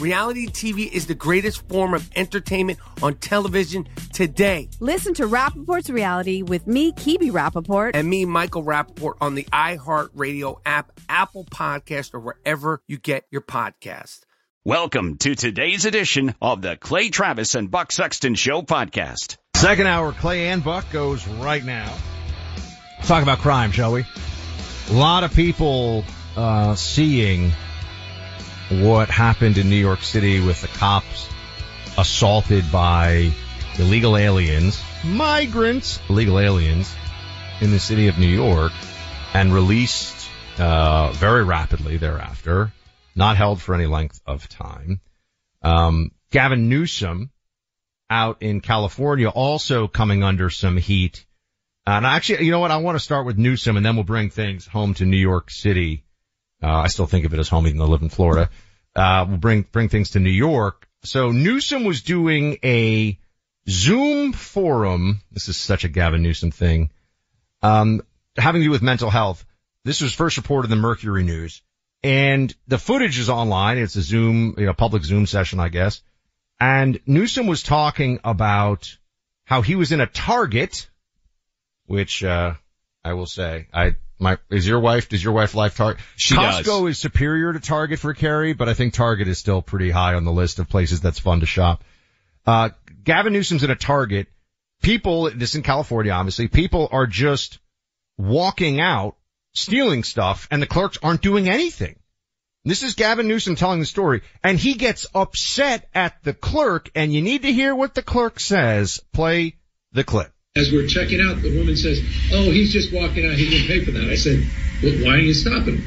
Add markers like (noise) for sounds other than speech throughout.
Reality TV is the greatest form of entertainment on television today. Listen to Rappaport's Reality with me, Kibi Rappaport. And me, Michael Rappaport, on the iHeartRadio app, Apple Podcast, or wherever you get your podcast. Welcome to today's edition of the Clay Travis and Buck Sexton Show podcast. Second hour, Clay and Buck goes right now. Let's talk about crime, shall we? A lot of people uh, seeing what happened in New York City with the cops assaulted by illegal aliens, migrants, illegal aliens in the city of New York and released uh, very rapidly thereafter, not held for any length of time. Um, Gavin Newsom out in California also coming under some heat. And actually, you know what? I want to start with Newsom and then we'll bring things home to New York City I still think of it as home even though I live in Florida. Uh, we'll bring, bring things to New York. So Newsom was doing a Zoom forum. This is such a Gavin Newsom thing. Um, having to do with mental health. This was first reported in the Mercury News and the footage is online. It's a Zoom, you know, public Zoom session, I guess. And Newsom was talking about how he was in a Target, which, uh, I will say, I, my, is your wife, does your wife like Target? She Costco does. is superior to Target for Carrie, but I think Target is still pretty high on the list of places that's fun to shop. Uh, Gavin Newsom's in a Target. People, this in California, obviously, people are just walking out, stealing stuff, and the clerks aren't doing anything. This is Gavin Newsom telling the story, and he gets upset at the clerk, and you need to hear what the clerk says. Play the clip. As we're checking out, the woman says, "Oh, he's just walking out. He didn't pay for that." I said, well, "Why are you stopping him?"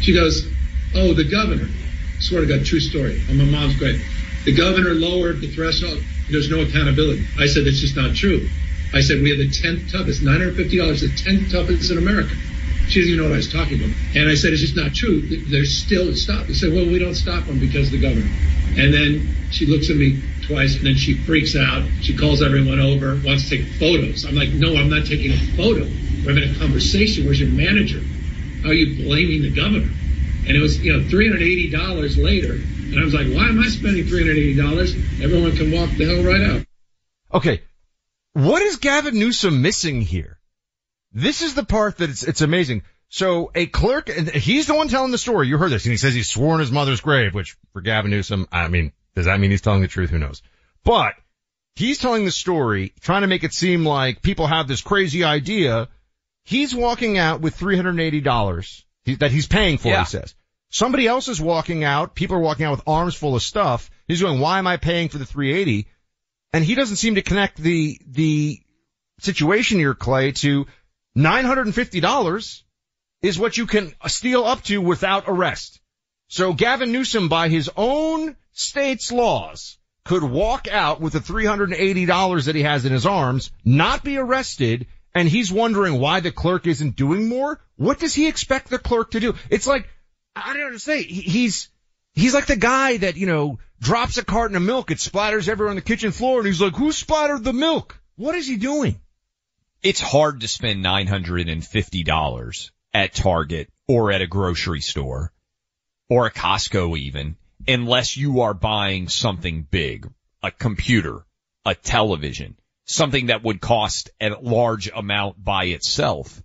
She goes, "Oh, the governor." I swear to God, true story. On my mom's grave, The governor lowered the threshold. There's no accountability. I said, "That's just not true." I said, "We have the tenth toughest, nine hundred fifty dollars, the tenth toughest in America." She doesn't even know what I was talking about. And I said, it's just not true. They're still stopped. They said, well, we don't stop them because the governor. And then she looks at me twice and then she freaks out. She calls everyone over, wants to take photos. I'm like, no, I'm not taking a photo. We're having a conversation. Where's your manager? How are you blaming the governor? And it was, you know, $380 later. And I was like, why am I spending $380? Everyone can walk the hell right out. Okay. What is Gavin Newsom missing here? This is the part that it's, it's amazing. So a clerk, and he's the one telling the story. You heard this, and he says he swore in his mother's grave, which for Gavin Newsom, I mean, does that mean he's telling the truth? Who knows? But he's telling the story, trying to make it seem like people have this crazy idea. He's walking out with $380 that he's paying for, Yeah. he says. Somebody else is walking out. People are walking out with arms full of stuff. He's going, why am I paying for the 380? And he doesn't seem to connect the, the situation here, Clay, to $950 is what you can steal up to without arrest. So Gavin Newsom, by his own state's laws, could walk out with the $380 that he has in his arms, not be arrested, and he's wondering why the clerk isn't doing more? What does he expect the clerk to do? It's like, I don't understand. He- He's, he's like the guy that, you know, drops a carton of milk, it splatters everywhere on the kitchen floor, and he's like, who splattered the milk? What is he doing? It's hard to spend $950 at Target or at a grocery store or a Costco even, unless you are buying something big, a computer, a television, something that would cost a large amount by itself.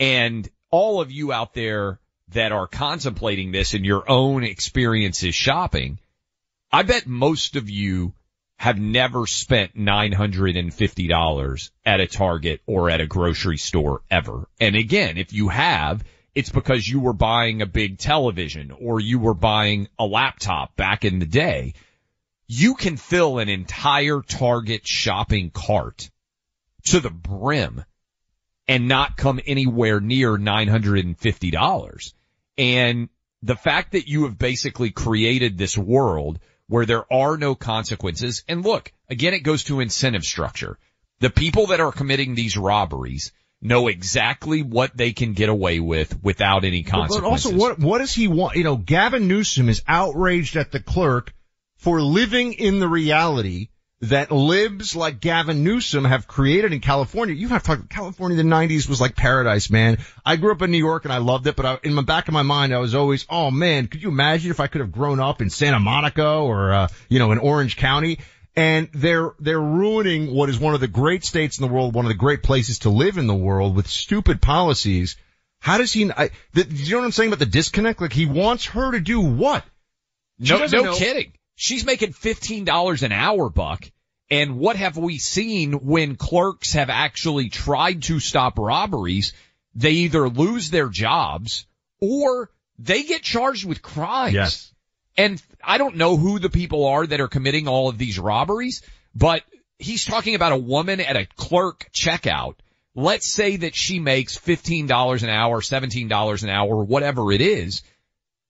And all of you out there that are contemplating this in your own experiences shopping, I bet most of you have never spent $950 at a Target or at a grocery store ever. And again, if you have, it's because you were buying a big television or you were buying a laptop back in the day. You can fill an entire Target shopping cart to the brim and not come anywhere near $950. And the fact that you have basically created this world where there are no consequences. And look, again, it goes to incentive structure. The people that are committing these robberies know exactly what they can get away with without any consequences. But also, what what does he want? You know, Gavin Newsom is outraged at the clerk for living in the reality that libs like Gavin Newsom have created in California. You have to talk, California in the 90s was like paradise, man. I grew up in New York and I loved it, but I, in the back of my mind, I was always, oh man, could you imagine if I could have grown up in Santa Monica or, uh, you know, in Orange County? And they're, they're ruining what is one of the great states in the world, one of the great places to live in the world with stupid policies. How does he, I, the, you know what I'm saying about the disconnect? Like he wants her to do what? She no, no know. kidding. She's making $15 an hour, Buck. And what have we seen when clerks have actually tried to stop robberies? They either lose their jobs or they get charged with crimes. Yes. And I don't know who the people are that are committing all of these robberies, but he's talking about a woman at a clerk checkout. Let's say that she makes $15 an hour, $17 an hour, whatever it is.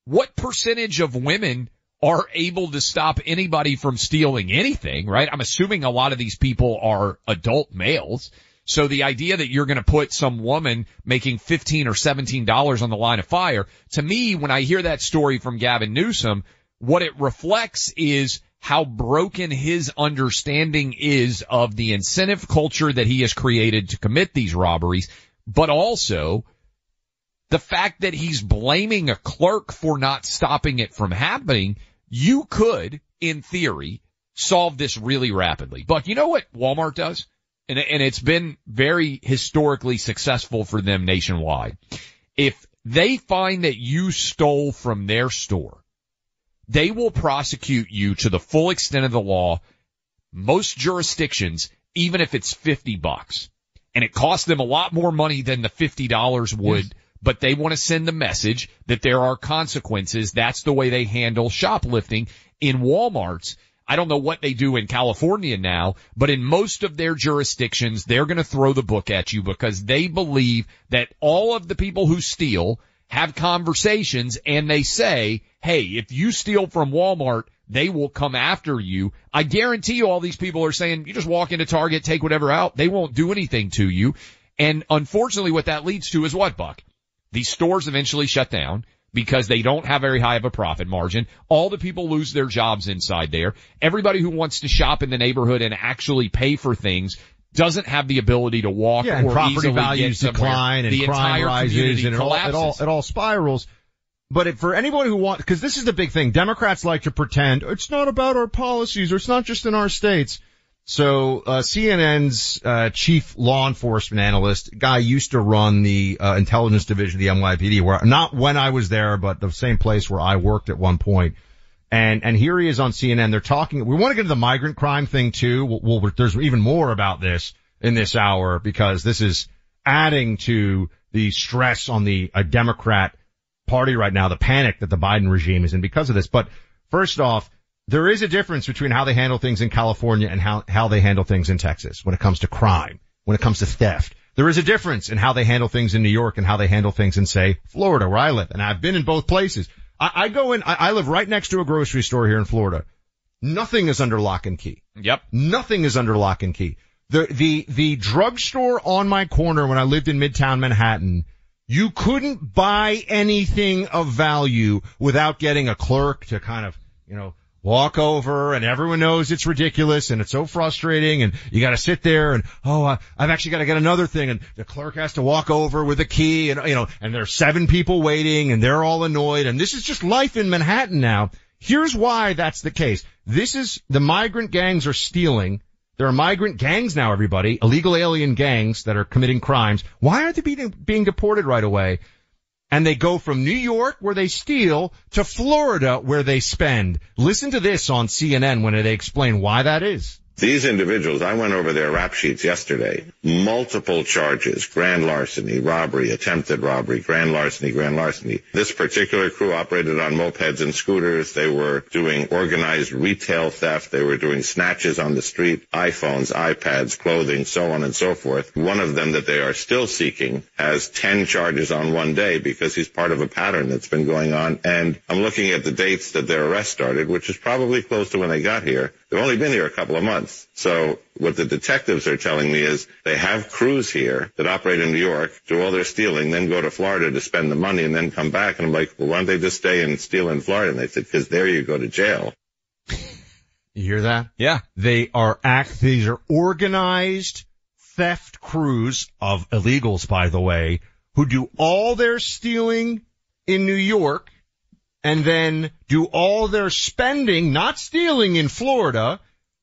What percentage of women are able to stop anybody from stealing anything, right? I'm assuming a lot of these people are adult males. So the idea that you're going to put some woman making 15 or 17 dollars on the line of fire, to me, when I hear that story from Gavin Newsom, what it reflects is how broken his understanding is of the incentive culture that he has created to commit these robberies, but also the fact that he's blaming a clerk for not stopping it from happening, you could, in theory, solve this really rapidly. But you know what Walmart does? And, and it's been very historically successful for them nationwide. If they find that you stole from their store, they will prosecute you to the full extent of the law. Most jurisdictions, even if it's 50 bucks and it costs them a lot more money than the $50 would yes but they want to send the message that there are consequences. That's the way they handle shoplifting in Walmarts. I don't know what they do in California now, but in most of their jurisdictions, they're going to throw the book at you because they believe that all of the people who steal have conversations and they say, Hey, if you steal from Walmart, they will come after you. I guarantee you all these people are saying, you just walk into Target, take whatever out. They won't do anything to you. And unfortunately what that leads to is what, Buck? These stores eventually shut down because they don't have very high of a profit margin. All the people lose their jobs inside there. Everybody who wants to shop in the neighborhood and actually pay for things doesn't have the ability to walk yeah, or property values decline and the crime rises and it all, it all, it all spirals. But it, for anyone who wants, because this is the big thing, Democrats like to pretend it's not about our policies or it's not just in our states. So uh, CNN's uh, chief law enforcement analyst guy used to run the uh, intelligence division of the NYPD, where not when I was there, but the same place where I worked at one point. And and here he is on CNN. They're talking. We want to get into the migrant crime thing too. Well, well, there's even more about this in this hour because this is adding to the stress on the uh, Democrat party right now, the panic that the Biden regime is in because of this. But first off there is a difference between how they handle things in California and how, how they handle things in Texas when it comes to crime, when it comes to theft. There is a difference in how they handle things in New York and how they handle things in, say, Florida, where I live. And I've been in both places. I, I go in, I, I live right next to a grocery store here in Florida. Nothing is under lock and key. Yep. Nothing is under lock and key. The, the, the drugstore on my corner when I lived in Midtown Manhattan, you couldn't buy anything of value without getting a clerk to kind of, you know, walk over and everyone knows it's ridiculous and it's so frustrating and you gotta sit there and, oh, uh, I've actually gotta get another thing and the clerk has to walk over with a key and, you know, and there's seven people waiting and they're all annoyed and this is just life in Manhattan now. Here's why that's the case. This is, the migrant gangs are stealing. There are migrant gangs now, everybody, illegal alien gangs that are committing crimes. Why aren't they being, being deported right away? And they go from New York where they steal to Florida where they spend. Listen to this on CNN when they explain why that is. These individuals, I went over their rap sheets yesterday. Multiple charges, grand larceny, robbery, attempted robbery, grand larceny, grand larceny. This particular crew operated on mopeds and scooters. They were doing organized retail theft. They were doing snatches on the street, iPhones, iPads, clothing, so on and so forth. One of them that they are still seeking has 10 charges on one day because he's part of a pattern that's been going on. And I'm looking at the dates that their arrest started, which is probably close to when they got here. They've only been here a couple of months. So what the detectives are telling me is they have crews here that operate in New York, do all their stealing, then go to Florida to spend the money and then come back. And I'm like, well, why don't they just stay and steal in Florida? And they said, cause there you go to jail. You hear that? Yeah. They are act, these are organized theft crews of illegals, by the way, who do all their stealing in New York and then do all their spending, not stealing in Florida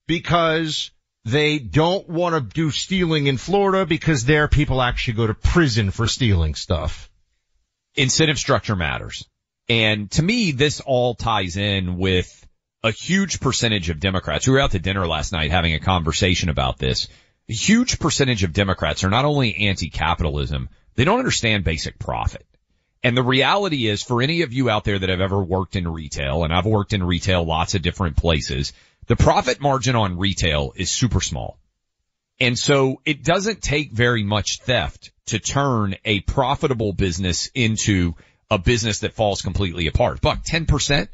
because they don't want to do stealing in Florida because there people actually go to prison for stealing stuff. Incentive structure matters. And to me, this all ties in with a huge percentage of Democrats. We were out to dinner last night having a conversation about this. A huge percentage of Democrats are not only anti-capitalism, they don't understand basic profit. And the reality is for any of you out there that have ever worked in retail, and I've worked in retail lots of different places, the profit margin on retail is super small. And so it doesn't take very much theft to turn a profitable business into a business that falls completely apart. But 10%,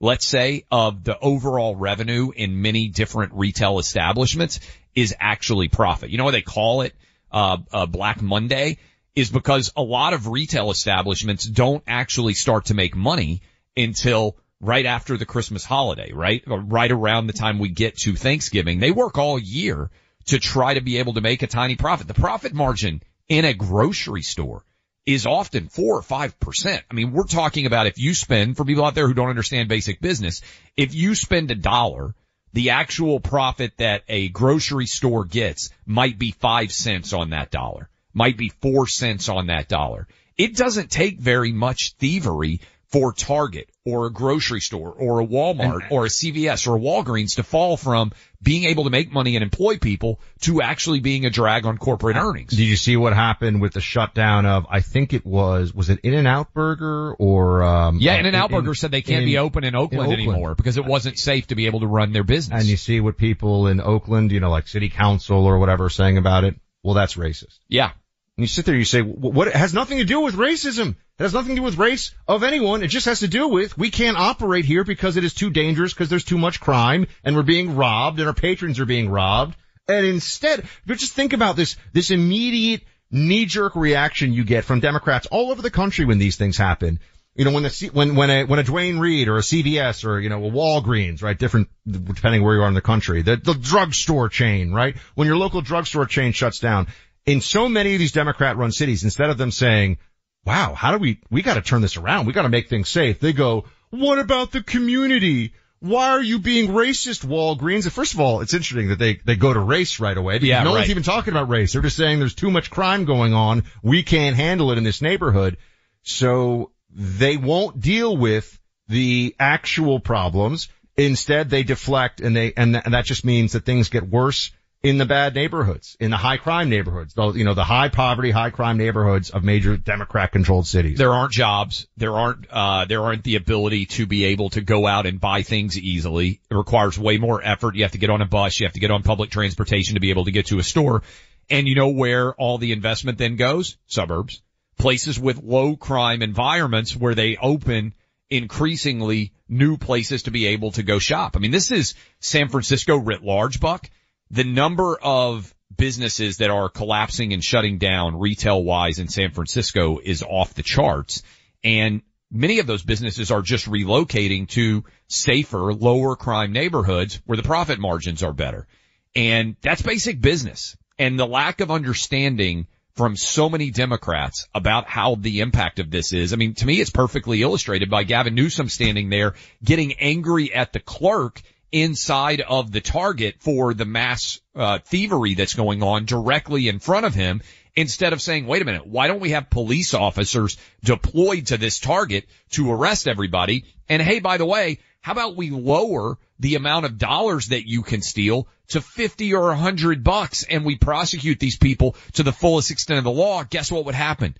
let's say, of the overall revenue in many different retail establishments is actually profit. You know what they call it? Uh, uh, Black Monday is because a lot of retail establishments don't actually start to make money until right after the Christmas holiday, right? Right around the time we get to Thanksgiving. They work all year to try to be able to make a tiny profit. The profit margin in a grocery store is often four or five percent. I mean, we're talking about if you spend, for people out there who don't understand basic business, if you spend a dollar, the actual profit that a grocery store gets might be five cents on that dollar might be four cents on that dollar. It doesn't take very much thievery for Target or a grocery store or a Walmart or a CVS or a Walgreens to fall from being able to make money and employ people to actually being a drag on corporate earnings. Did you see what happened with the shutdown of, I think it was, was it In-N-Out Burger or, um, Yeah, In-N-Out Burger said they can't in, be open in Oakland, in Oakland, anymore because it wasn't safe to be able to run their business. And you see what people in Oakland, you know, like city council or whatever saying about it. Well, that's racist. Yeah. And you sit there, you say, what, it has nothing to do with racism. It has nothing to do with race of anyone. It just has to do with we can't operate here because it is too dangerous because there's too much crime and we're being robbed and our patrons are being robbed. And instead, but just think about this, this immediate knee-jerk reaction you get from Democrats all over the country when these things happen. You know, when the, when, when a, when a Duane Reade or a CVS or, you know, a Walgreens, right? Different, depending where you are in the country. The, the drugstore chain, right? When your local drugstore chain shuts down, in so many of these Democrat run cities, instead of them saying, wow, how do we, we gotta turn this around. We gotta make things safe. They go, what about the community? Why are you being racist, Walgreens? And first of all, it's interesting that they, they go to race right away. Yeah, no right. one's even talking about race. They're just saying there's too much crime going on. We can't handle it in this neighborhood. So they won't deal with the actual problems. Instead, they deflect and they, and, th- and that just means that things get worse in the bad neighborhoods, in the high crime neighborhoods, though, you know, the high poverty, high crime neighborhoods of major Democrat controlled cities. There aren't jobs. There aren't, uh, there aren't the ability to be able to go out and buy things easily. It requires way more effort. You have to get on a bus. You have to get on public transportation to be able to get to a store. And you know where all the investment then goes? Suburbs. Places with low crime environments where they open increasingly new places to be able to go shop. I mean, this is San Francisco writ large, Buck the number of businesses that are collapsing and shutting down retail wise in San Francisco is off the charts. And many of those businesses are just relocating to safer, lower crime neighborhoods where the profit margins are better. And that's basic business. And the lack of understanding from so many Democrats about how the impact of this is. I mean, to me, it's perfectly illustrated by Gavin Newsom standing there getting angry at the clerk inside of the target for the mass uh, thievery that's going on directly in front of him instead of saying, wait a minute, why don't we have police officers deployed to this target to arrest everybody? And hey, by the way, how about we lower the amount of dollars that you can steal to 50 or 100 bucks and we prosecute these people to the fullest extent of the law? Guess what would happen?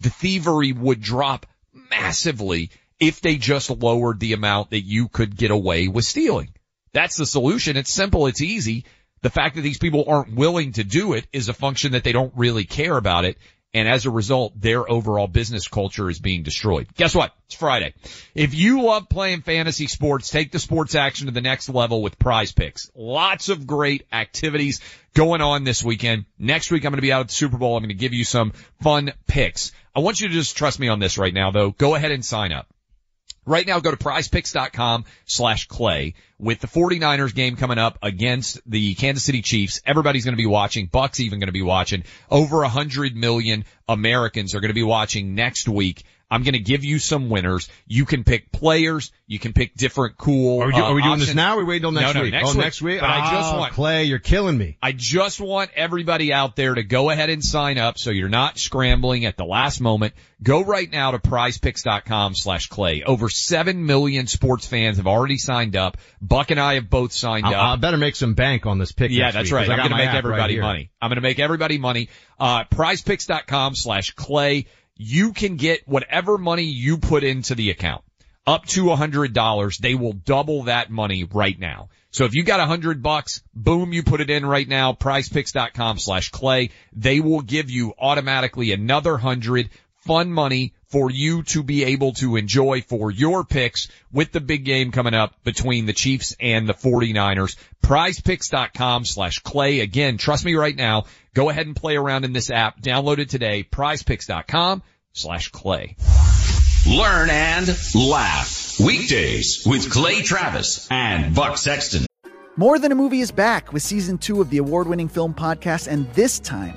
The thievery would drop massively if they just lowered the amount that you could get away with stealing. That's the solution. It's simple. It's easy. The fact that these people aren't willing to do it is a function that they don't really care about it. And as a result, their overall business culture is being destroyed. Guess what? It's Friday. If you love playing fantasy sports, take the sports action to the next level with PrizePicks. Lots of great activities going on this weekend. Next week, I'm going to be out at the Super Bowl. I'm going to give you some fun picks. I want you to just trust me on this right now though. Go ahead and sign up. Right now, go to prizepicks.com slash clay. With the 49ers game coming up against the Kansas City Chiefs, everybody's going to be watching. Bucks even going to be watching. Over a hundred million Americans are going to be watching next week. I'm going to give you some winners. You can pick players. You can pick different cool. Are we, do, uh, are we doing options. this now or are we waiting till next no, no, week? Next oh, week. next week? But I just Oh, want Clay, you're killing me. I just want everybody out there to go ahead and sign up so you're not scrambling at the last moment. Go right now to prizepicks.com slash clay. Over 7 million sports fans have already signed up. Buck and I have both signed I, up. I better make some bank on this pick Yeah, that's week, right. I'm going to make app right everybody money. I'm going to make everybody money. Uh, prizepicks.com slash clay. You can get whatever money you put into the account up to a hundred dollars. They will double that money right now. So if you got a hundred bucks, boom, you put it in right now, prizepicks.com slash clay. They will give you automatically another hundred fun money for you to be able to enjoy for your picks with the big game coming up between the Chiefs and the 49ers. Prizepicks.com slash clay. Again, trust me right now. Go ahead and play around in this app. Download it today. Prizepicks.com slash clay. Learn and laugh. Weekdays with Clay Travis and Buck Sexton. More Than a Movie is back with season two of the award winning film podcast, and this time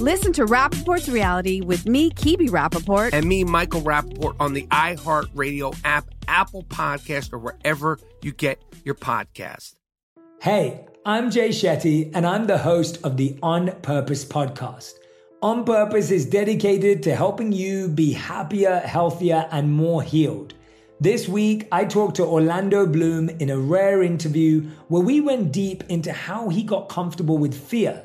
Listen to Rappaport's reality with me, Kibi Rappaport. and me, Michael Rappaport, on the iHeartRadio app, Apple Podcast, or wherever you get your podcast. Hey, I'm Jay Shetty, and I'm the host of the On Purpose podcast. On Purpose is dedicated to helping you be happier, healthier, and more healed. This week, I talked to Orlando Bloom in a rare interview where we went deep into how he got comfortable with fear,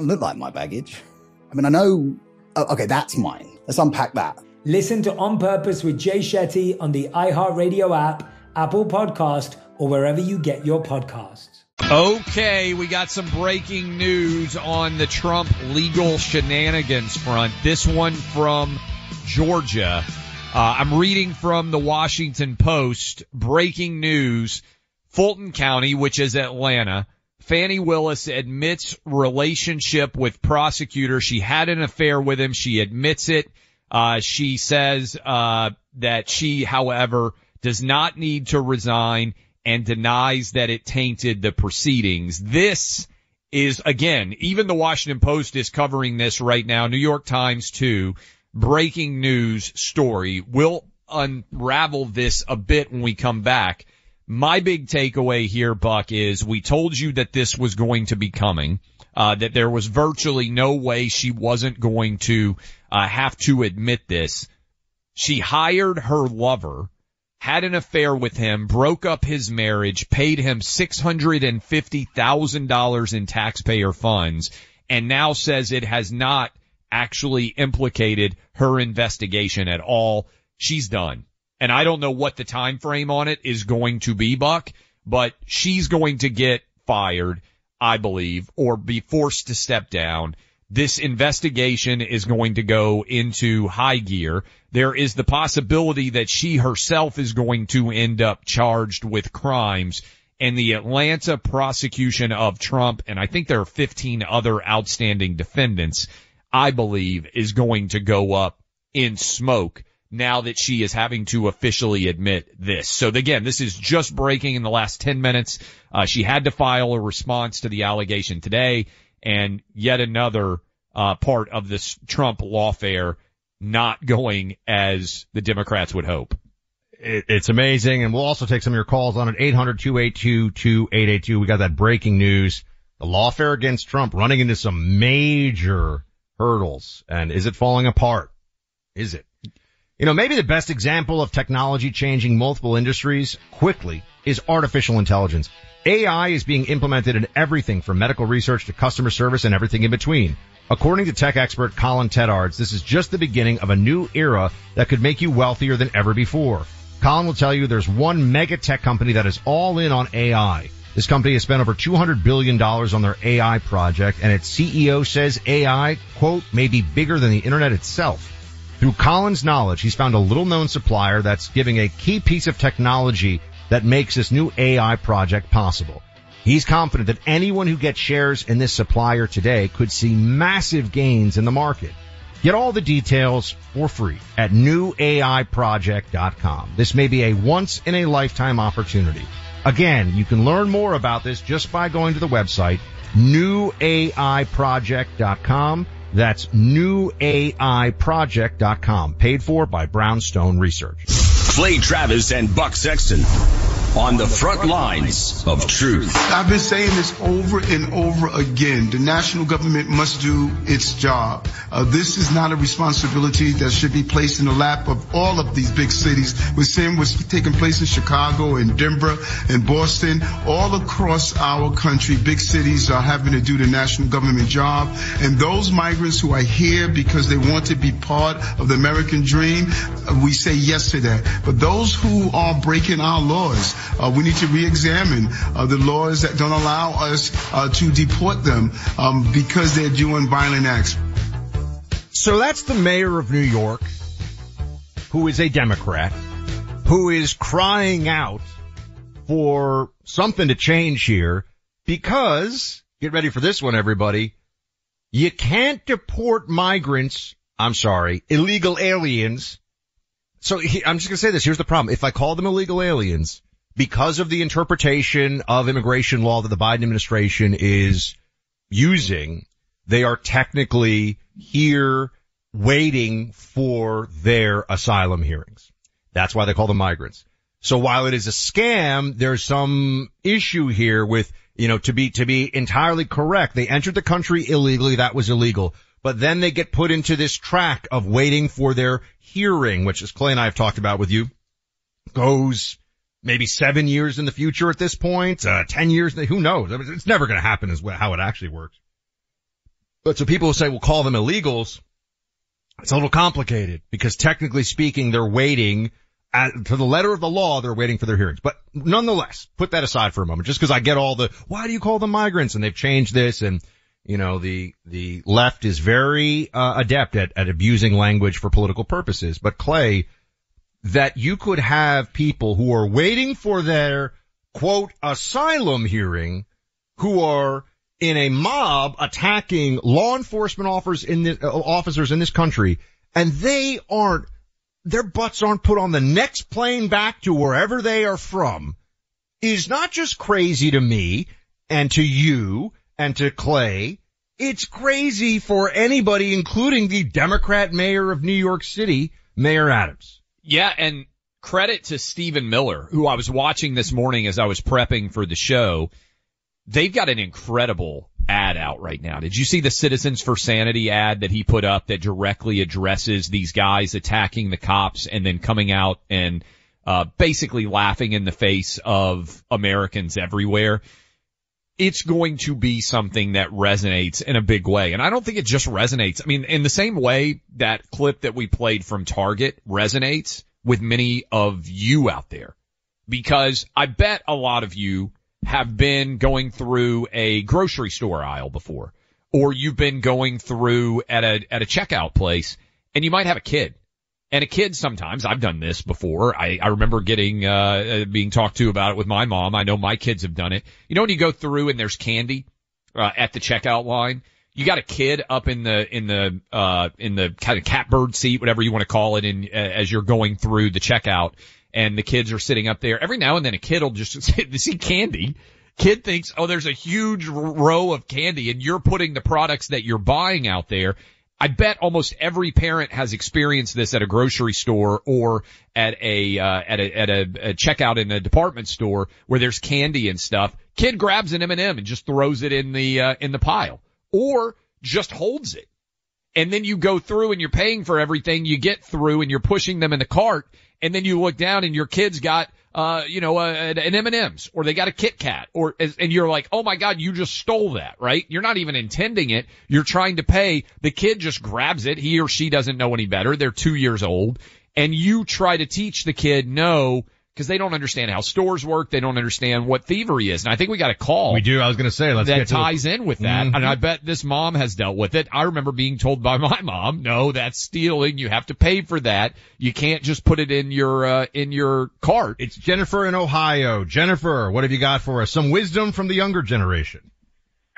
It look like my baggage. I mean, I know. Oh, okay, that's mine. Let's unpack that. Listen to On Purpose with Jay Shetty on the iHeartRadio app, Apple Podcast, or wherever you get your podcasts. Okay, we got some breaking news on the Trump legal shenanigans front. This one from Georgia. Uh, I'm reading from the Washington Post. Breaking news. Fulton County, which is Atlanta, Fani Willis admits relationship with prosecutor. She had an affair with him. She admits it. Uh, she says, uh, that she, however, does not need to resign and denies that it tainted the proceedings. This is again, even the Washington Post is covering this right now. New York Times too. Breaking news story. We'll unravel this a bit when we come back. My big takeaway here, Buck, is we told you that this was going to be coming uh, that there was virtually no way she wasn't going to uh, have to admit this. She hired her lover, had an affair with him, broke up his marriage, paid him $650,000 in taxpayer funds, and now says it has not actually implicated her investigation at all. She's done. And I don't know what the time frame on it is going to be, Buck, but she's going to get fired I believe, or be forced to step down. This investigation is going to go into high gear. There is the possibility that she herself is going to end up charged with crimes and the Atlanta prosecution of Trump, and I think there are 15 other outstanding defendants, I believe is going to go up in smoke now that she is having to officially admit this. So again, this is just breaking in the last 10 minutes. Uh, she had to file a response to the allegation today and yet another, uh, part of this Trump lawfare not going as the Democrats would hope. it's amazing. And we'll also take some of your calls on it. 800-282-2882. We got that breaking news. The lawfare against Trump running into some major hurdles. And is it falling apart? Is it? You know, maybe the best example of technology changing multiple industries quickly is artificial intelligence. AI is being implemented in everything from medical research to customer service and everything in between. According to tech expert Colin Tedards, this is just the beginning of a new era that could make you wealthier than ever before. Colin will tell you there's one mega tech company that is all in on AI. This company has spent over $200 billion on their AI project and its CEO says AI, quote, may be bigger than the internet itself. Through Colin's knowledge, he's found a little known supplier that's giving a key piece of technology that makes this new AI project possible. He's confident that anyone who gets shares in this supplier today could see massive gains in the market. Get all the details for free at newaiproject.com. This may be a once in a lifetime opportunity. Again, you can learn more about this just by going to the website newaiproject.com. That's newaiproject.com. Paid for by Brownstone Research. Clay Travis and Buck Sexton on the front lines of truth. I've been saying this over and over again. The national government must do its job. Uh, this is not a responsibility that should be placed in the lap of all of these big cities. We're seeing what's taking place in Chicago and Denver and Boston. All across our country, big cities are having to do the national government job. And those migrants who are here because they want to be part of the American dream, uh, we say yes to that. But those who are breaking our laws, uh, we need to re-examine uh, the laws that don't allow us uh, to deport them um, because they're doing violent acts. So that's the mayor of New York, who is a Democrat, who is crying out for something to change here because, get ready for this one everybody, you can't deport migrants, I'm sorry, illegal aliens. So he, I'm just gonna say this, here's the problem. If I call them illegal aliens, because of the interpretation of immigration law that the Biden administration is using, they are technically here waiting for their asylum hearings. That's why they call them migrants. So while it is a scam, there's some issue here with, you know, to be, to be entirely correct. They entered the country illegally. That was illegal. But then they get put into this track of waiting for their hearing, which as Clay and I have talked about with you, goes maybe seven years in the future at this point, uh, 10 years, who knows? It's never going to happen is how it actually works. But so people who say, well, call them illegals, it's a little complicated because technically speaking, they're waiting at, to the letter of the law, they're waiting for their hearings. But nonetheless, put that aside for a moment, just because I get all the, why do you call them migrants? And they've changed this and, you know, the, the left is very, uh, adept at, at abusing language for political purposes. But Clay, that you could have people who are waiting for their quote asylum hearing who are in a mob attacking law enforcement officers in this, uh, officers in this country and they aren't their butts aren't put on the next plane back to wherever they are from is not just crazy to me and to you and to Clay. It's crazy for anybody, including the Democrat mayor of New York City, Mayor Adams. Yeah, and credit to Stephen Miller, who I was watching this morning as I was prepping for the show. They've got an incredible ad out right now. Did you see the Citizens for Sanity ad that he put up that directly addresses these guys attacking the cops and then coming out and uh, basically laughing in the face of Americans everywhere? It's going to be something that resonates in a big way. And I don't think it just resonates. I mean, in the same way that clip that we played from Target resonates with many of you out there. Because I bet a lot of you have been going through a grocery store aisle before, or you've been going through at a, at a checkout place and you might have a kid. And a kid sometimes, I've done this before. I, I remember getting, uh, uh, being talked to about it with my mom. I know my kids have done it. You know when you go through and there's candy, uh, at the checkout line? You got a kid up in the, in the, uh, in the kind of catbird seat, whatever you want to call it, in, uh, as you're going through the checkout and the kids are sitting up there. Every now and then a kid will just (laughs) see candy. Kid thinks, oh, there's a huge row of candy and you're putting the products that you're buying out there. I bet almost every parent has experienced this at a grocery store or at a, uh, at a, at a, a checkout in a department store where there's candy and stuff. Kid grabs an M&M and just throws it in the, uh, in the pile or just holds it. And then you go through and you're paying for everything you get through and you're pushing them in the cart and then you look down and your kids got uh, you know, uh, an M&M's or they got a Kit Kat or, and you're like, oh my God, you just stole that, right? You're not even intending it. You're trying to pay. The kid just grabs it. He or she doesn't know any better. They're two years old and you try to teach the kid, no, because they don't understand how stores work. They don't understand what thievery is. And I think we got a call. We do. I was going to say, let's that ties in with that. Mm-hmm. And I bet this mom has dealt with it. I remember being told by (laughs) my mom, no, that's stealing. You have to pay for that. You can't just put it in your, uh, in your cart. It's Jennifer in Ohio. Jennifer, what have you got for us? Some wisdom from the younger generation.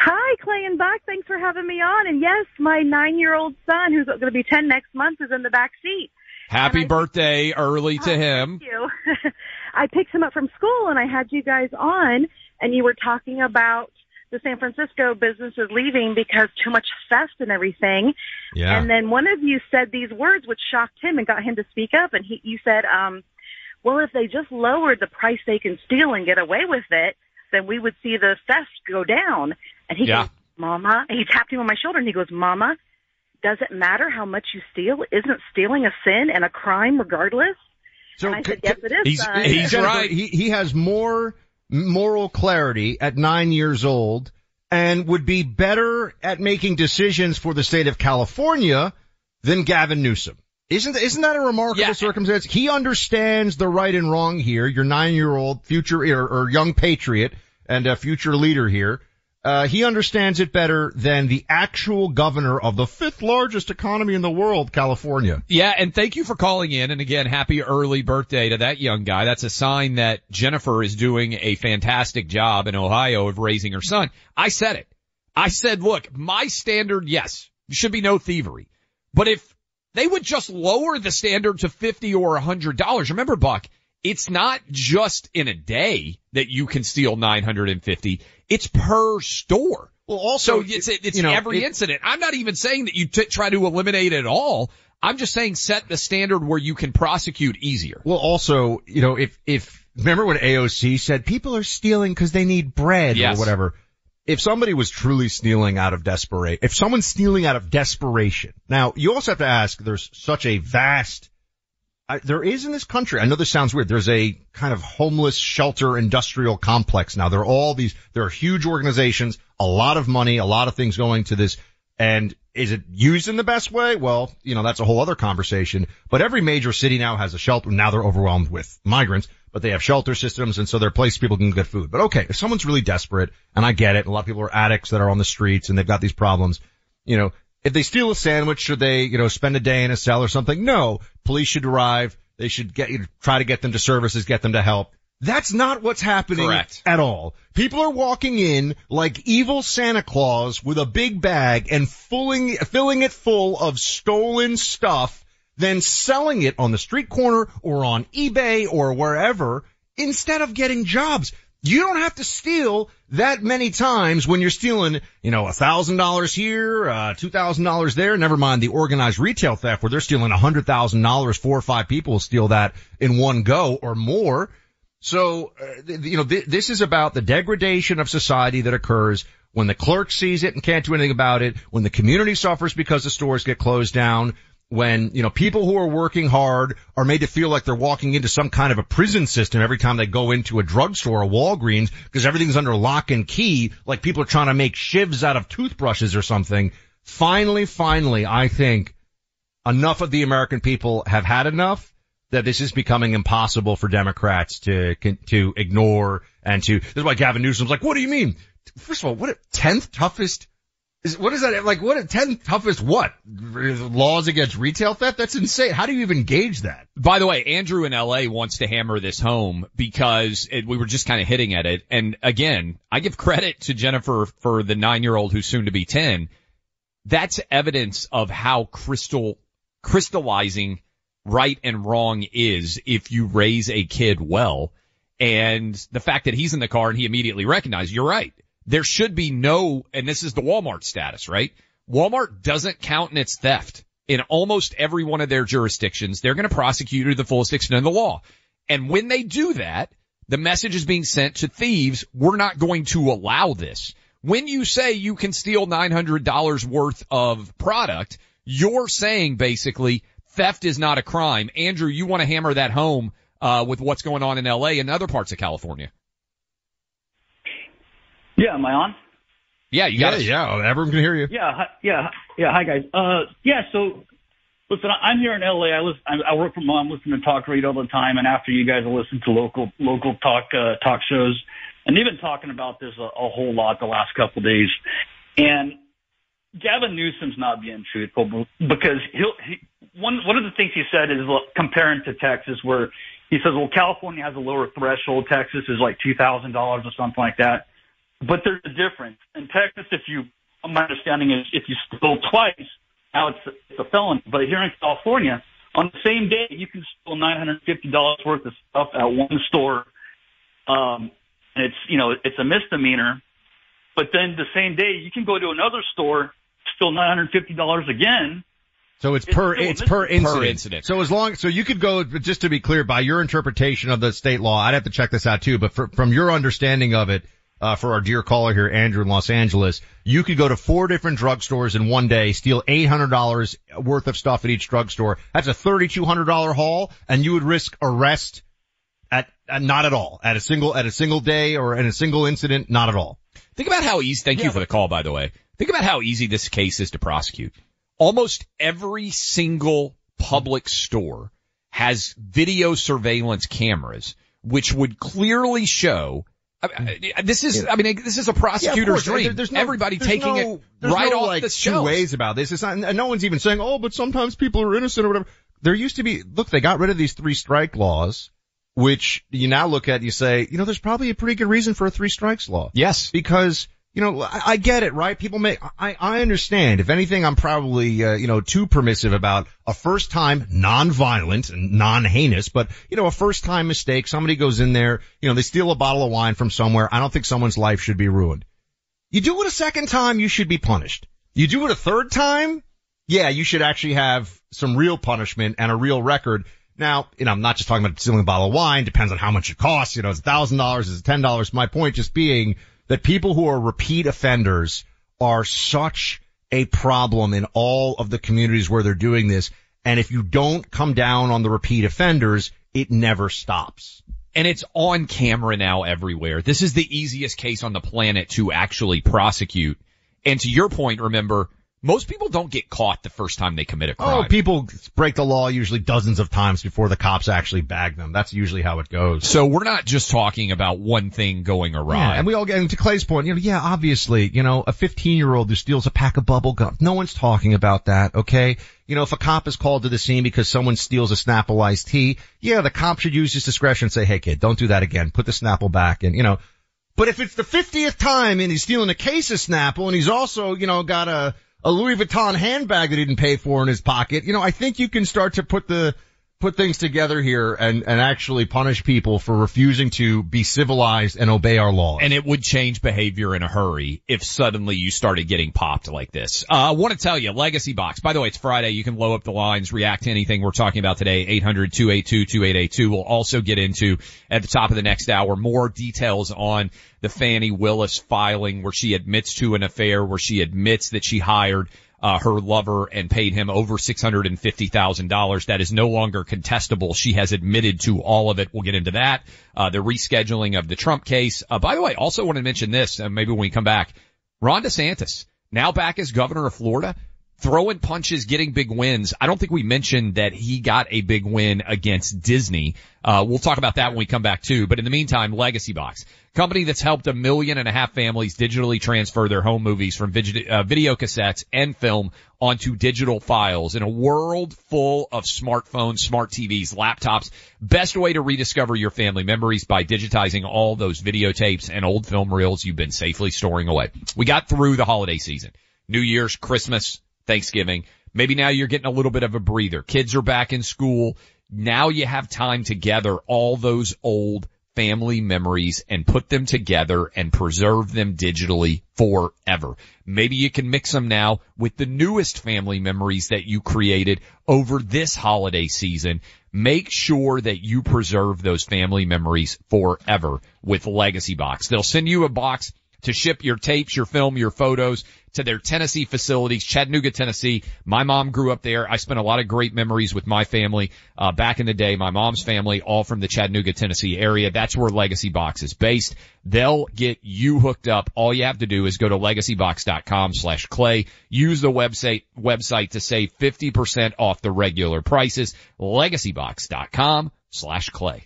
Hi, Clay and Buck. Thanks for having me on. And yes, my nine-year-old son, who's going to be 10 next month, is in the back seat. Happy birthday early to oh, him. Thank you. (laughs) I picked him up from school and I had you guys on and you were talking about the San Francisco businesses leaving because too much theft and everything. Yeah. And then one of you said these words which shocked him and got him to speak up and he you said, um, well if they just lowered the price they can steal and get away with it, then we would see the theft go down. And he Yeah. goes, Mama and he tapped him on my shoulder and he goes, Mama, does it matter how much you steal? Isn't stealing a sin and a crime regardless? So and I said, yes, it is. He's, son. he's Jennifer, He, he has more moral clarity at nine years old and would be better at making decisions for the state of California than Gavin Newsom. Isn't, isn't that a remarkable circumstance? He understands the right and wrong here. Your nine year old future or, or young patriot and a future leader here. Uh, he understands it better than the actual governor of the fifth largest economy in the world, California. Yeah, and thank you for calling in. And again, happy early birthday to that young guy. That's a sign that Jennifer is doing a fantastic job in Ohio of raising her son. I said it. I said, look, my standard, yes, should be no thievery. But if they would just lower the standard to 50 or 100 dollars, remember Buck, it's not just in a day that you can steal 950. It's per store. Well, also, so it's, it's you know, every it- incident. I'm not even saying that you t- try to eliminate it all. I'm just saying set the standard where you can prosecute easier. Well, also, you know, if, if, remember when AOC said people are stealing because they need bread Yes. or whatever. If somebody was truly stealing out of desperation, if someone's stealing out of desperation, now you also have to ask, there's such a vast, I, there is in this country, I know this sounds weird, there's a kind of homeless shelter industrial complex now. There are all these, there are huge organizations, a lot of money, a lot of things going to this, and is it used in the best way? Well, you know, that's a whole other conversation. But every major city now has a shelter. Now they're overwhelmed with migrants, but they have shelter systems and so they're places people can get food. But okay, if someone's really desperate, and I get it, a lot of people are addicts that are on the streets and they've got these problems, you know, if they steal a sandwich, should they, you know, spend a day in a cell or something? No. Police should arrive. They should get, you try to get them to services, get them to help. That's not what's happening Correct. at all. People are walking in like evil Santa Claus with a big bag and filling, filling it full of stolen stuff, then selling it on the street corner or on eBay or wherever instead of getting jobs. You don't have to steal that many times when you're stealing, you know, a thousand dollars here, uh, two thousand dollars there. Never mind the organized retail theft where they're stealing a hundred thousand dollars. Four or five people will steal that in one go or more. So, uh, you know, th- this is about the degradation of society that occurs when the clerk sees it and can't do anything about it, when the community suffers because the stores get closed down, when, you know, people who are working hard are made to feel like they're walking into some kind of a prison system every time they go into a drugstore or Walgreens because everything's under lock and key, like people are trying to make shivs out of toothbrushes or something. Finally, finally, I think enough of the American people have had enough that this is becoming impossible for Democrats to to ignore and to. This is why Gavin Newsom's like, "What do you mean? First of all, what a tenth toughest is? What is that like? What Ten toughest what laws against retail theft? That's insane. How do you even gauge that? By the way, Andrew in LA wants to hammer this home because it, we were just kind of hitting at it. And again, I give credit to Jennifer for the nine year old who's soon to be 10. That's evidence of how crystal, crystallizing right and wrong is if you raise a kid well. And the fact that he's in the car and he immediately recognized, you're right. There should be no, and this is the Walmart status, right? Walmart doesn't count in its theft. In almost every one of their jurisdictions, they're going to prosecute to the fullest extent of the law. And when they do that, the message is being sent to thieves, we're not going to allow this. When you say you can steal $900 worth of product, you're saying basically theft is not a crime. Andrew, you want to hammer that home uh, with what's going on in LA and other parts of California. Yeah, am I on? Yeah, you got yeah, yeah. Everyone can hear you. Yeah, hi, yeah, hi- yeah. Hi guys. Uh, yeah. So, listen, I- I'm here in LA. I listen. I I work from home. Listen to talk radio all the time, and after you guys, I listen to local local talk uh, talk shows, and they've been talking about this a, a whole lot the last couple of days. And Gavin Newsom's not being truthful because he'll he, one one of the things he said is look, comparing to Texas, where he says, well, California has a lower threshold. Texas is like two thousand dollars or something like that. But there's a difference. In Texas, if you, my understanding is if you steal twice, now it's, it's a felony. But here in California, on the same day, you can steal $950 worth of stuff at one store. Um, and it's, you know, it's a misdemeanor. But then the same day, you can go to another store, steal $950 again. So it's per it's per misdemeanor. incident. incident. So as long so you could go just to be clear by your interpretation of the state law, I'd have to check this out too. But for, from your understanding of it, uh, for our dear caller here, Andrew in Los Angeles, you could go to four different drugstores in one day, steal eight hundred dollars worth of stuff at each drugstore. That's a thirty two hundred dollar haul, and you would risk arrest at, at not at all at a single at a single day or in a single incident, not at all. Think about how easy, thank you for the call, by the way. Think about how easy this case is to prosecute. Almost every single public store has video surveillance cameras, which would clearly show I- I- this is, I mean, this is a prosecutor's Yeah, dream. There- there's no- Everybody there's taking no- it right no, off like, the two ways about this. It's not, no one's even saying, oh, but sometimes people are innocent or whatever. There used to be, look, they got rid of these three strike laws, which you now look at and you say, you know, there's probably a pretty good reason for a three strikes law. Yes. Because, you know, I, I get it, right? People make, I, I understand. If anything, I'm probably, uh, you know, too permissive about a first time non-violent and non-heinous, but, you know, a first time mistake. Somebody goes in there, you know, they steal a bottle of wine from somewhere. I don't think someone's life should be ruined. You do it a second time, you should be punished. You do it a third time, yeah, you should actually have some real punishment and a real record. Now, you know, I'm not just talking about stealing a bottle of wine. Depends on how much it costs. You know, it's thousand dollars, is ten dollars. My point just being that people who are repeat offenders are such a problem in all of the communities where they're doing this. And if you don't come down on the repeat offenders, it never stops. And it's on camera now everywhere. This is the easiest case on the planet to actually prosecute. And to your point, remember, most people don't get caught the first time they commit a oh, crime. Oh, people break the law usually dozens of times before the cops actually bag them. That's usually how it goes. So we're not just talking about one thing going awry. Yeah, and we all get into Clay's point, you know, yeah, obviously, you know, a 15 year old who steals a pack of bubble gum. No one's talking about that, okay? You know, if a cop is called to the scene because someone steals a Snapple iced tea, yeah, the cop should use his discretion and say, hey kid, don't do that again. Put the Snapple back and, you know, but if it's the 50th time and he's stealing a case of Snapple and he's also, you know, got a, a Louis Vuitton handbag that he didn't pay for in his pocket, you know, I think you can start to put the, put things together here and, and actually punish people for refusing to be civilized and obey our laws. And it would change behavior in a hurry if suddenly you started getting popped like this. Uh, I want to tell you, Legacy Box. By the way, it's Friday. You can blow up the lines, react to anything we're talking about today. 800-282-2882. We'll also get into at the top of the next hour more details on the Fani Willis filing where she admits to an affair, where she admits that she hired uh, her lover and paid him over $650,000. That is no longer contestable. She has admitted to all of it. We'll get into that. Uh, the rescheduling of the Trump case. Uh, by the way, also want to mention this, uh, maybe when we come back, Ron DeSantis, now back as governor of Florida, throwing punches, getting big wins. I don't think we mentioned that he got a big win against Disney. Uh, we'll talk about that when we come back too. But in the meantime, Legacy Box, company that's helped a million and a half families digitally transfer their home movies from vid- uh, video cassettes and film onto digital files in a world full of smartphones, smart TVs, laptops. Best way to rediscover your family memories by digitizing all those videotapes and old film reels you've been safely storing away. We got through the holiday season. New Year's, Christmas, Thanksgiving. Maybe now you're getting a little bit of a breather. Kids are back in school. Now you have time to gather all those old family memories and put them together and preserve them digitally forever. Maybe you can mix them now with the newest family memories that you created over this holiday season. Make sure that you preserve those family memories forever with Legacy Box. They'll send you a box to ship your tapes, your film, your photos to their Tennessee facilities, Chattanooga, Tennessee. My mom grew up there. I spent a lot of great memories with my family, uh, back in the day. My mom's family, all from the Chattanooga, Tennessee area. That's where Legacy Box is based. They'll get you hooked up. All you have to do is go to legacybox.com slash clay. Use the website, website to save 50% off the regular prices. Legacybox.com slash clay.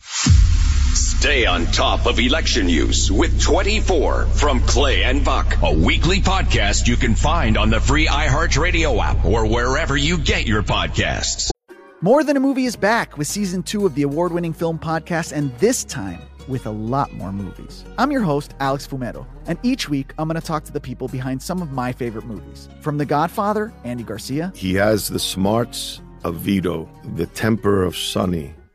Stay on top of election news with 24 from Clay and Buck, a weekly podcast you can find on the free iHeartRadio app or wherever you get your podcasts. More Than a Movie is back with season two of the award winning film podcast, and this time with a lot more movies. I'm your host, Alex Fumero, and each week I'm going to talk to the people behind some of my favorite movies. From The Godfather, Andy Garcia. He has the smarts of Vito, the temper of Sonny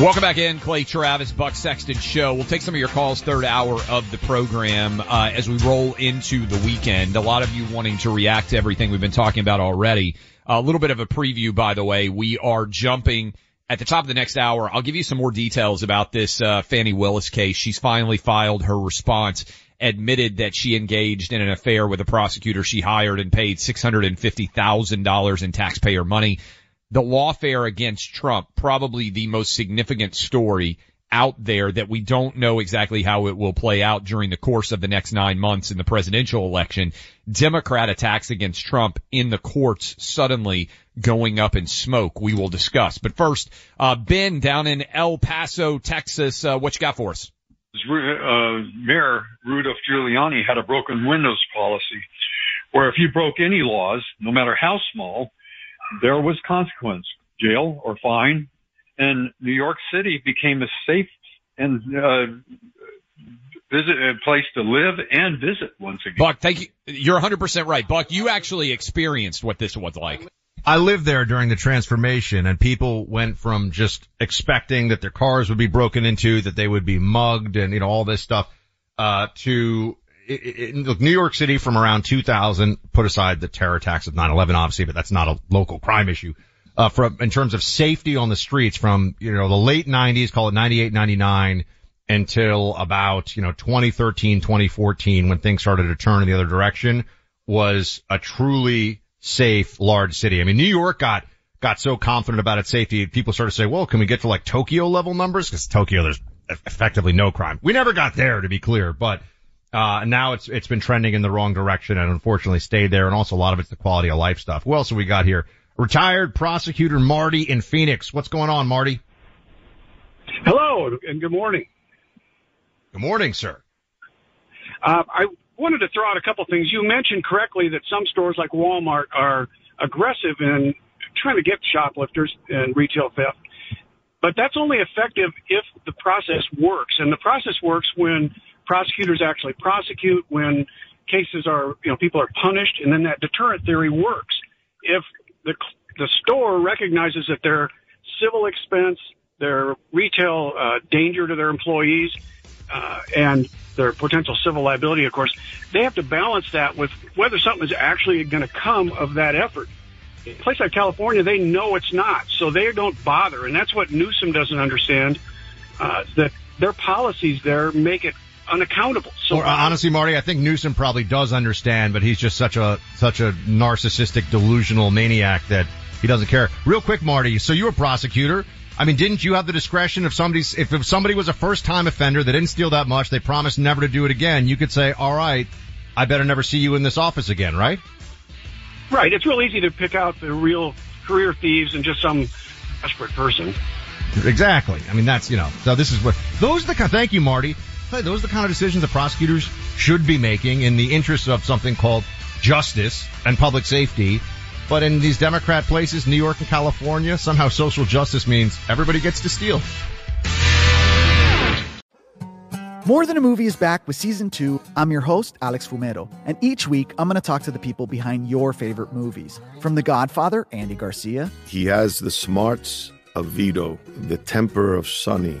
Welcome back in, Clay Travis, Buck Sexton Show. We'll take some of your calls third hour of the program uh, as we roll into the weekend. A lot of you wanting to react to everything we've been talking about already. A little bit of a preview, by the way. We are jumping at the top of the next hour. I'll give you some more details about this uh, Fani Willis case. She's finally filed her response, admitted that she engaged in an affair with a prosecutor she hired and paid $650,000 in taxpayer money the lawfare against Trump, probably the most significant story out there that we don't know exactly how it will play out during the course of the next nine months in the presidential election. Democrat attacks against Trump in the courts suddenly going up in smoke. We will discuss. But first, uh, Ben down in El Paso, Texas, uh, what you got for us? uh, Mayor Rudolph Giuliani had a broken windows policy where if you broke any laws, no matter how small, there was consequence, jail or fine. And New York City became a safe and uh, visit a place to live and visit once again. Buck, thank you. You're 100% right. Buck, you actually experienced what this was like. I lived there during the transformation and people went from just expecting that their cars would be broken into, that they would be mugged and, you know, all this stuff, uh, to, look, New York City from around 2000, put aside the terror attacks of 9-11, obviously, but that's not a local crime issue. Uh, from, in terms of safety on the streets from, you know, the late 90s, call it 98, 99, until about, you know, 2013, 2014, when things started to turn in the other direction, was a truly safe, large city. I mean, New York got, got so confident about its safety, people started to say, well, can we get to like Tokyo level numbers? Cause Tokyo, there's effectively no crime. We never got there to be clear, but, uh, now it's, it's been trending in the wrong direction and unfortunately stayed there. And also a lot of it's the quality of life stuff. Who else have we got here? Retired prosecutor Marty in Phoenix. What's going on, Marty? Hello and good morning. Good morning, sir. Uh, I wanted to throw out a couple things. You mentioned correctly that some stores like Walmart are aggressive in trying to get shoplifters and retail theft. But that's only effective if the process works. And the process works when prosecutors actually prosecute, when cases are, you know, people are punished, and then that deterrent theory works. If the, the store recognizes that their civil expense, their retail uh, danger to their employees, uh, and their potential civil liability, of course, they have to balance that with whether something is actually going to come of that effort. In a place like California, they know it's not, so they don't bother, and that's what Newsom doesn't understand. Uh, that their policies there make it unaccountable. So or, uh, honestly, Marty, I think Newsom probably does understand, but he's just such a such a narcissistic, delusional maniac that he doesn't care. Real quick, Marty. So you're a prosecutor. I mean, didn't you have the discretion if somebody's, if, if somebody was a first time offender, they didn't steal that much, they promised never to do it again, you could say, all right, I better never see you in this office again, right? Right. It's real easy to pick out the real career thieves and just some desperate person. Exactly. I mean, that's, you know, so this is what, those are the kind, thank you, Marty. Those are the kind of decisions that prosecutors should be making in the interest of something called justice and public safety but in these Democrat places, New York and California, somehow social justice means everybody gets to steal. More Than a Movie is back with season two. I'm your host, Alex Fumero, and each week I'm going to talk to the people behind your favorite movies. From The Godfather, Andy Garcia. He has the smarts of Vito, the temper of Sonny,